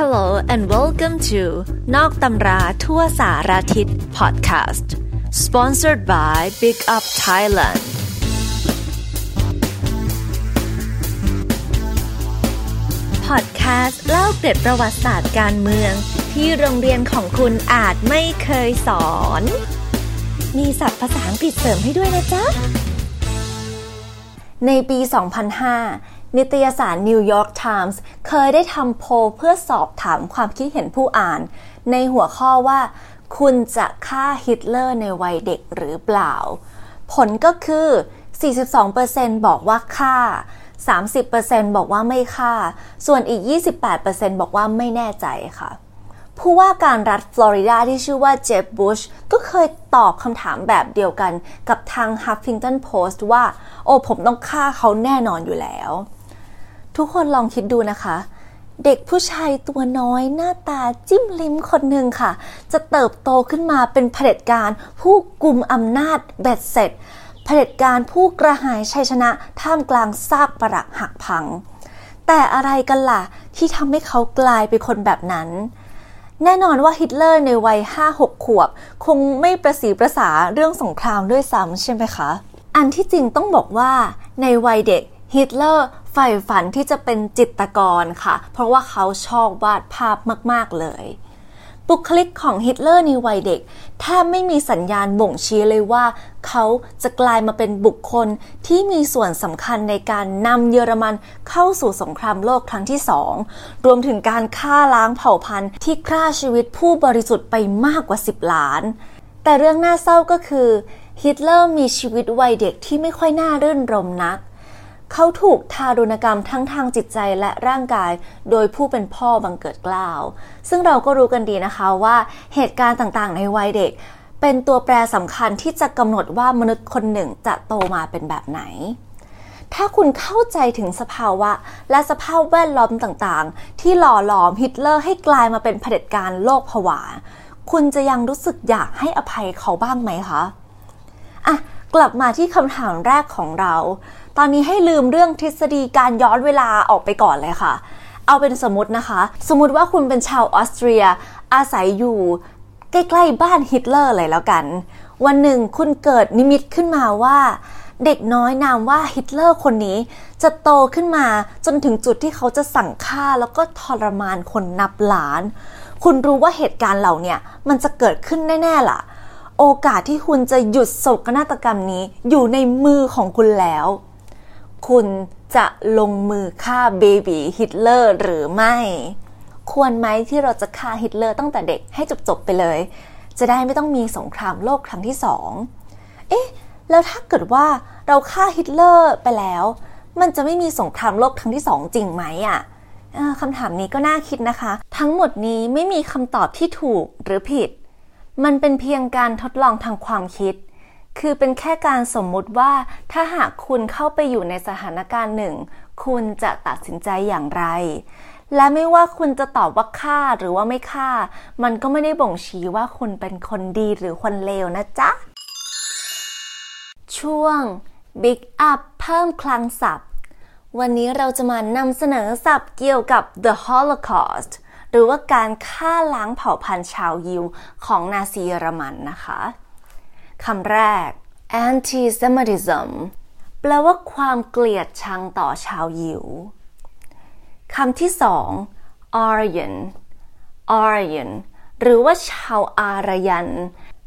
Hello and welcome to นอกตำราทั่วสารทิศ podcast sponsored by Big Up Thailand พอดแคสต์เล่าเกร็ดประวัติศาสตร์การเมือง ที่โรงเรียนของคุณอาจไม่เคยสอน มีศัพท์ภาษาอังกฤษเสริมให้ด้วยนะจ๊ะ ในปี 2005 นิตยสาร New York Times เคยได้ทำโพลเพื่อสอบถามความคิดเห็นผู้อ่าน ในหัวข้อว่า คุณจะฆ่าฮิตเลอร์ในวัยเด็กหรือเปล่า ผลก็คือ 42%บอกว่าฆ่า 30%บอกว่าไม่ฆ่า ส่วนอีก 28%บอกว่าไม่แน่ใจค่ะผู้ว่าการรัฐฟลอริดาที่ชื่อว่าเจฟบุชก็เคยตอบคำถามแบบเดียวกันกับทาง Huffington Post ว่า โอ้ผมต้องฆ่าเขาแน่นอนอยู่แล้ว ทุกคนลองคิดดูนะคะ เด็กผู้ชายตัวน้อยหน้าตาจิ้มลิ้มคนหนึ่งค่ะ จะเติบโตขึ้นมาเป็นเผด็จการผู้กลุ่มอำนาจเบ็ดเสร็จเผด็จการผู้กระหายชัยชนะท่ามกลางซากปรักหักพัง แต่อะไรกันล่ะที่ทำให้เขากลายเป็นคนแบบนั้น แน่นอนว่าฮิตเลอร์ในวัย 5-6 ขวบ คงไม่ประสีประสาเรื่องสงครามด้วยซ้ำใช่ไหมคะ อันที่จริงต้องบอกว่าในวัยเด็กฮิตเลอร์ ใฝ่ฝันที่จะเป็นจิตรกรค่ะ เพราะว่าเขาชอบวาดภาพมาก ๆ เลยบุคลิกของฮิตเลอร์ในวัยเด็กแทบไม่มีสัญญาณบ่งชี้เลยว่า เขาจะกลายมาเป็นบุคคลที่มีส่วนสำคัญในการนำเยอรมันเข้าสู่สงครามโลกครั้งที่สองรวมถึงการฆ่าล้างเผ่าพันธุ์ที่ฆ่าชีวิตผู้บริสุทธิ์ไปมากกว่า 10 ล้าน แต่เรื่องน่าเศร้าก็คือฮิตเลอร์มีชีวิตวัยเด็กที่ไม่ค่อยน่ารื่นรมนัก เขาถูกทารุณกรรมทั้งทางจิตใจและร่างกาย โดยผู้เป็นพ่อบังเกิดกล้าว ซึ่งเราก็รู้กันดีนะคะว่าเหตุการณ์ต่างๆ ในวัยเด็ก เป็นตัวแปรสำคัญที่จะกำหนดว่ามนุษย์คนหนึ่งจะโตมาเป็นแบบไหน ถ้าคุณเข้าใจถึงสภาวะ และสภาพแวดล้อมต่างๆ ที่หล่อหลอมฮิตเลอร์ให้กลายมาเป็นเผด็จการโลกผวา คุณจะยังรู้สึกอยากให้อภัยเขาบ้างไหมคะ อะ กลับมาที่คำถามแรกของเรา ตอนนี้ให้ลืมเรื่องทฤษฎีการย้อนเวลาออกไปก่อนเลยค่ะ เอาเป็นสมมตินะคะ สมมติว่าคุณเป็นชาวออสเตรีย อาศัยอยู่ ใกล้ๆบ้านฮิตเลอร์เลยแล้วกัน วันหนึ่งคุณเกิดนิมิตขึ้นมาว่าเด็กน้อยนามว่าฮิตเลอร์คนนี้จะโตขึ้นมาจนถึงจุดที่เขาจะสั่งฆ่าแล้วก็ทรมานคนนับล้าน คุณรู้ว่าเหตุการณ์เหล่านี้มันจะเกิดขึ้นแน่ๆล่ะ โอกาสที่คุณจะหยุดโศกนาฏกรรมนี้อยู่ในมือของคุณแล้ว คุณจะลงมือฆ่า baby ฮิตเลอร์หรือไม่ ควรไหมที่เราจะฆ่าฮิตเลอร์ตั้งแต่เด็กให้จบๆไปเลย จะได้ไม่ต้องมีสงครามโลกครั้งที่สอง เอ๊ะ แล้วถ้าเกิดว่าเราฆ่าฮิตเลอร์ไปแล้ว มันจะไม่มีสงครามโลกครั้งที่สองจริงไหมอะ่ะคำถามนี้ก็น่าคิดนะคะ ทั้งหมดนี้ไม่มีคำตอบที่ถูกหรือผิด มันเป็นเพียงการทดลองทางความคิด คือเป็นแค่การสมมุติว่าถ้าหากคุณเข้าไปอยู่ในสถานการณ์หนึ่ง คุณจะตัดสินใจอย่างไร และไม่ว่าคุณจะตอบว่าฆ่าหรือว่าไม่ฆ่า มันก็ไม่ได้บ่งชี้ว่าคุณเป็นคนดีหรือคนเลวนะจ๊ะ ช่วง Big Up เพิ่มคลังศัพท์ วันนี้เราจะมานำเสนอศัพท์เกี่ยวกับ The Holocaust หรือว่าการฆ่าล้างเผ่าพันธุ์ชาวยิวของนาซีเยอรมันนะคะคำแรก anti-Semitism แปลว่าความเกลียดชังต่อชาวยิวคำที่สอง Aryan Aryan หรือว่าชาวอารยัน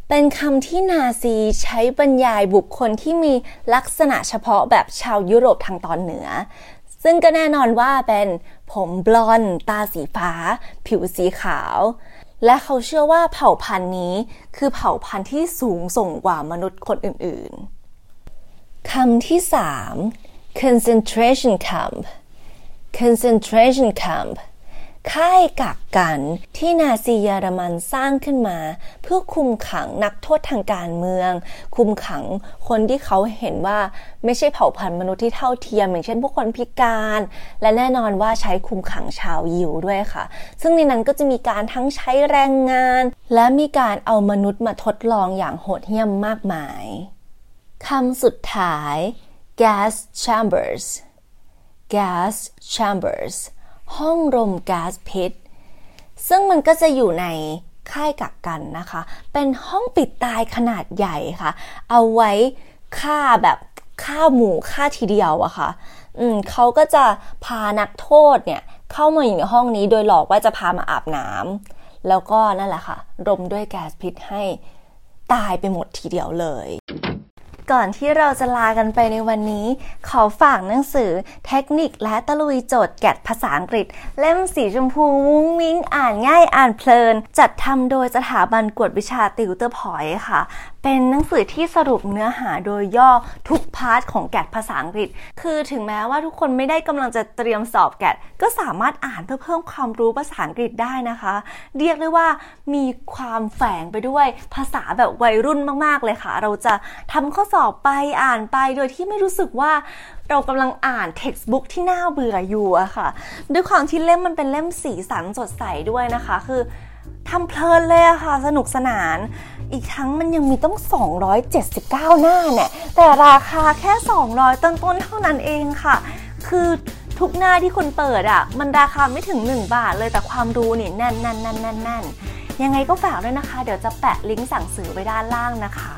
เป็นคำที่นาซีใช้บรรยายบุคคลที่มีลักษณะเฉพาะแบบชาวยุโรปทางตอนเหนือ ซึ่งก็แน่นอนว่าเป็น ผมบลอนด์ตาสีฟ้า ผิวสีขาว และเขาเชื่อว่าเผ่าพันธุ์นี้คือเผ่าพันธุ์ที่สูงส่งกว่ามนุษย์คนอื่นๆคำที่ 3 concentration camp concentration camp ค่ายกักกันที่นาซีเยอรมันสร้างขึ้นมา เพื่อคุมขังนักโทษทางการเมือง คุมขังคนที่เขาเห็นว่าไม่ใช่เผ่าพันธุ์มนุษย์ที่เท่าเทียม อย่างเช่นพวกคนพิการ และแน่นอนว่าใช้คุมขังชาวยิวด้วยค่ะ ซึ่งในนั้นก็จะมีการทั้งใช้แรงงาน และมีการเอามนุษย์มาทดลองอย่างโหดเหี้ยมมากมายคำสุดท้าย gas chambers gas chambers ห้องรมก๊าซพิษ ซึ่งมันก็จะอยู่ในค่ายกักกันนะคะ เป็นห้องปิดตายขนาดใหญ่ค่ะ เอาไว้ฆ่าแบบฆ่าหมูฆ่าทีเดียวอะค่ะ อืมเขาก็จะพานักโทษเนี่ยเข้ามาอยู่ในห้องนี้โดยหลอกว่าจะพามาอาบน้ำแล้วก็นั่นแหละค่ะ รมด้วยแก๊สพิษให้ตายไปหมดทีเดียวเลย ก่อนที่เราจะลากันไปในวันนี้ ขอฝากหนังสือเทคนิคและตะลุยโจทย์แกะภาษาอังกฤษ เล่มสีชมพูมุ้งมิ้งอ่านง่ายอ่านเพลิน จัดทำโดยสถาบันกวดวิชาติวเตอร์พอยค่ะ เป็นหนังสือที่สรุปเนื้อหาโดยย่อทุก part ของ GAT ภาษาอังกฤษ คือถึงแม้ว่าทุกคนไม่ได้กำลังจะเตรียมสอบ GAT ก็สามารถอ่านเพื่อเพิ่มความรู้ภาษาอังกฤษได้นะคะ เรียกได้ว่ามีความแฝงไปด้วยภาษาแบบวัยรุ่นมากๆเลยค่ะ เราจะทำข้อสอบไปอ่านไปโดยที่ไม่รู้สึกว่าเรากำลังอ่าน textbook ที่น่าเบื่ออยู่อะค่ะ ด้วยความที่เล่มมันเป็นเล่มสีสันสดใสด้วยนะคะ คือทำเพลินเลยอะค่ะ สนุกสนาน อีกทั้งมันยังมีต้อง 279 หน้าเนี่ยแต่ราคาแค่ 200 ต้นๆเท่านั้นเองค่ะ คือทุกหน้าที่คุณเปิดอะมันราคาไม่ถึง 1 บาทเลยแต่ความรู้นี่แน่นแน่นแน่นแน่นยังไงก็ฝากด้วยนะคะ เดี๋ยวจะแปะลิงก์สั่งซื้อไว้ด้านล่างนะคะ